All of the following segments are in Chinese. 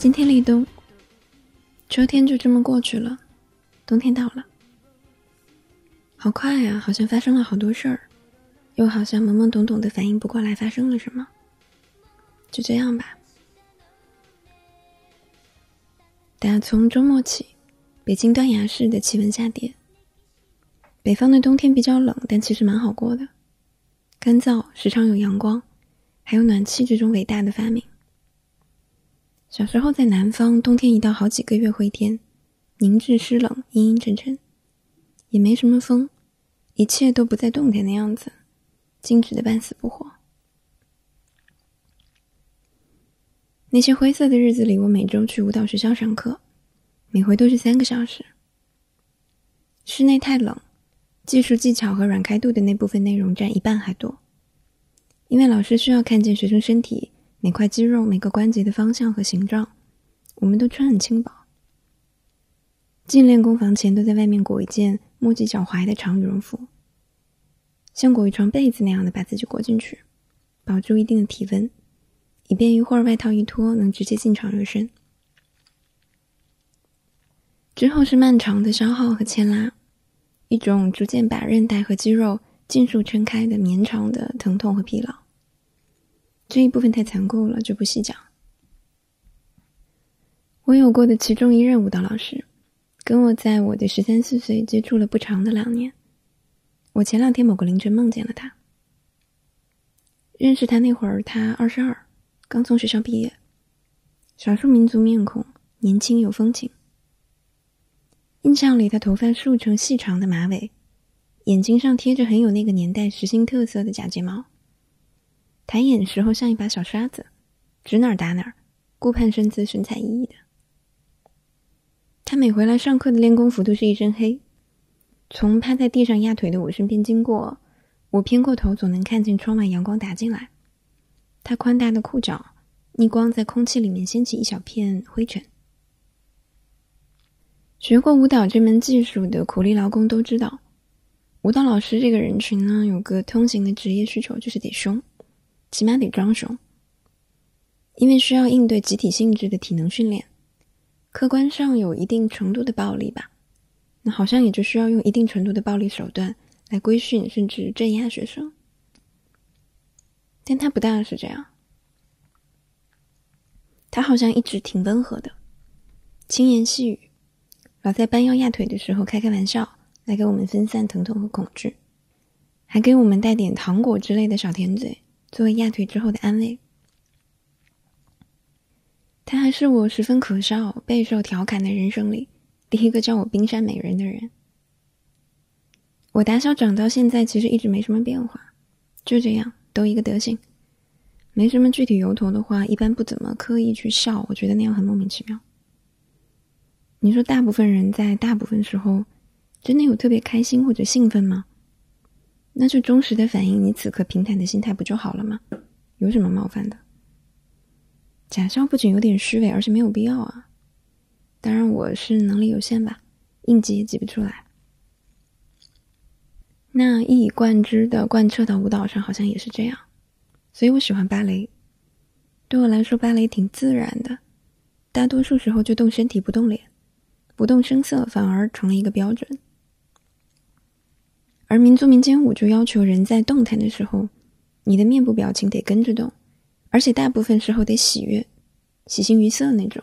今天立冬，秋天就这么过去了，冬天到了，好快呀！好像发生了好多事儿，又好像懵懵懂懂的反应不过来发生了什么。就这样吧。打从周末起，北京断崖式的气温下跌。北方的冬天比较冷，但其实蛮好过的，干燥，时常有阳光，还有暖气这种伟大的发明。小时候在南方，冬天一到，好几个月灰天，凝滞湿冷，阴阴沉沉，也没什么风，一切都不再动弹的样子，静止的半死不活。那些灰色的日子里，我每周去舞蹈学校上课，每回都是三个小时。室内太冷，技术技巧和软开度的那部分内容占一半还多，因为老师需要看见学生身体。每块肌肉、每个关节的方向和形状，我们都穿很轻薄。进练功房前，都在外面裹一件墨迹脚踝的长羽绒服，像裹一床被子那样的把自己裹进去，保住一定的体温，以便一会儿外套一脱，能直接进场热身。之后是漫长的消耗和牵拉，一种逐渐把韧带和肌肉尽数撑开的绵长的疼痛和疲劳。这一部分太残酷了，就不细讲。我有过的其中一任舞蹈老师，跟我在我的十三四岁接触了不长的两年。我前两天某个凌晨梦见了他。认识他那会儿，他二十二，刚从学校毕业，少数民族面孔，年轻有风情。印象里，他头发梳成细长的马尾，眼睛上贴着很有那个年代时兴特色的假睫毛。抬眼时候像一把小刷子，指哪儿打哪儿，顾盼生姿，神采奕奕的。他每回来上课的练功服都是一身黑，从趴在地上压腿的我身边经过，我偏过头总能看见窗外阳光打进来，他宽大的裤脚，逆光在空气里面掀起一小片灰尘。学过舞蹈这门技术的苦力劳工都知道，舞蹈老师这个人群呢，有个通行的职业需求，就是得凶。起码得装熊，因为需要应对集体性质的体能训练，客观上有一定程度的暴力吧，那好像也就需要用一定程度的暴力手段来规训甚至镇压学生。但他不大是这样，他好像一直挺温和的，轻言细语，老在搬腰压腿的时候开开玩笑，来给我们分散疼痛和恐惧，还给我们带点糖果之类的小甜嘴。作为压腿之后的安慰，他还是我十分可笑、备受调侃的人生里第一个叫我“冰山美人”的人。我打小长到现在，其实一直没什么变化，就这样，都一个德行。没什么具体由头的话，一般不怎么刻意去笑。我觉得那样很莫名其妙。你说，大部分人在大部分时候，真的有特别开心或者兴奋吗？那就忠实的反映你此刻平坦的心态不就好了吗？有什么冒犯的？假笑不仅有点虚伪，而且没有必要啊。当然我是能力有限吧，应急也挤不出来。那一以贯之的贯彻到舞蹈上，好像也是这样。所以我喜欢芭蕾。对我来说，芭蕾挺自然的，大多数时候就动身体不动脸，不动声色反而成了一个标准。而民族民间舞就要求人在动弹的时候，你的面部表情得跟着动，而且大部分时候得喜悦、喜形于色那种，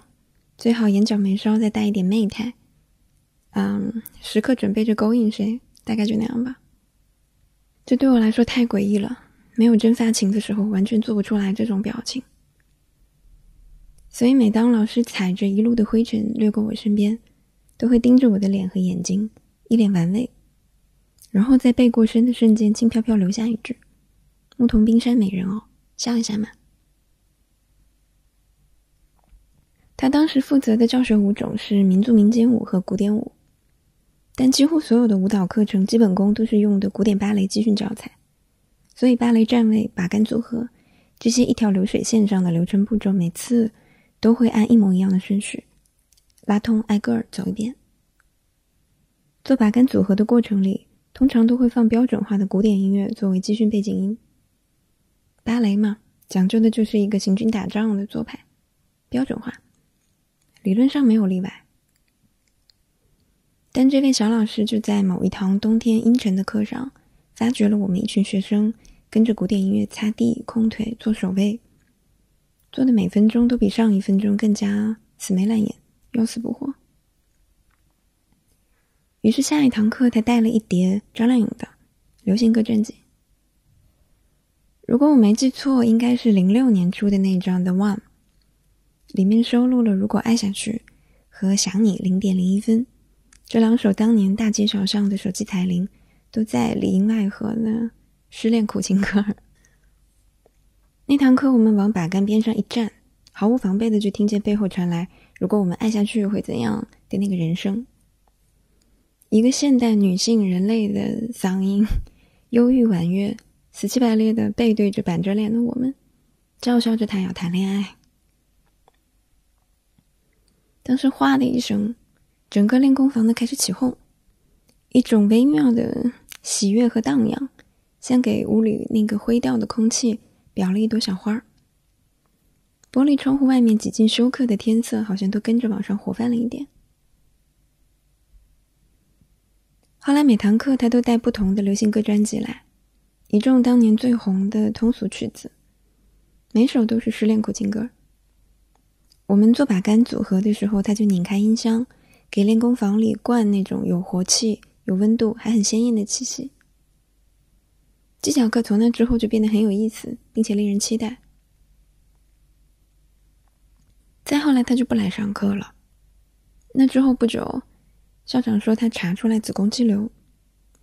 最好眼角眉梢再带一点媚态，嗯，时刻准备着勾引谁，大概就那样吧。这对我来说太诡异了，没有真发情的时候，完全做不出来这种表情。所以每当老师踩着一路的灰尘掠过我身边，都会盯着我的脸和眼睛，一脸玩味。然后在背过身的瞬间，轻飘飘留下一句：“牧童冰山美人哦，笑一下嘛。”他当时负责的教学舞种是民族民间舞和古典舞，但几乎所有的舞蹈课程基本功都是用的古典芭蕾基训教材，所以芭蕾站位、把杆组合这些一条流水线上的流程步骤，每次都会按一模一样的顺序拉通，挨个儿走一遍。做把杆组合的过程里。通常都会放标准化的古典音乐作为集训背景音。芭蕾嘛，讲究的就是一个行军打仗的做派，标准化，理论上没有例外。但这位小老师就在某一堂冬天阴沉的课上，发掘了我们一群学生跟着古典音乐擦地、空腿、做手位，做的每分钟都比上一分钟更加死眉烂眼、要死不活。于是下一堂课，他带了一叠张靓颖的流行歌专辑。如果我没记错，应该是零六年出的那张《The One》，里面收录了《如果爱下去》和《想你》零点零一分。这两首当年大街小巷的手机彩铃，都在里应外合的失恋苦情歌。那堂课，我们往把杆边上一站，毫无防备的就听见背后传来“如果我们爱下去会怎样”的那个人声。一个现代女性人类的嗓音，忧郁婉约，死气白咧的背对着板着脸的我们，叫嚣着她要谈恋爱。当时，哗的一声。整个练功房呢开始起哄，一种微妙的喜悦和荡漾，像给屋里那个灰调的空气裱了一朵小花。玻璃窗户外面几近休克的天色，好像都跟着往上活泛了一点。后来每堂课他都带不同的流行歌专辑来，一众当年最红的通俗曲子，每首都是失恋苦情歌。我们做把杆组合的时候，他就拧开音箱。给练功房里灌那种有活气、有温度、还很鲜艳的气息。技巧课从那之后就变得很有意思，并且令人期待。再后来，他就不来上课了。那之后不久，校长说他查出来子宫肌瘤，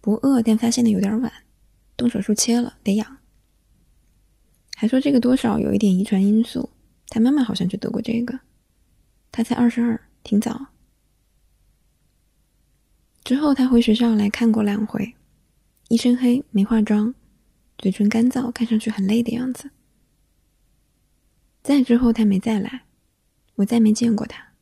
不饿，但发现的有点晚，动手术切了，得养。还说这个多少有一点遗传因素，他妈妈好像就得过这个。他才二十二，挺早。之后，他回学校来看过两回，一身黑，没化妆，嘴唇干燥，看上去很累的样子。再之后，他没再来，我再没见过他。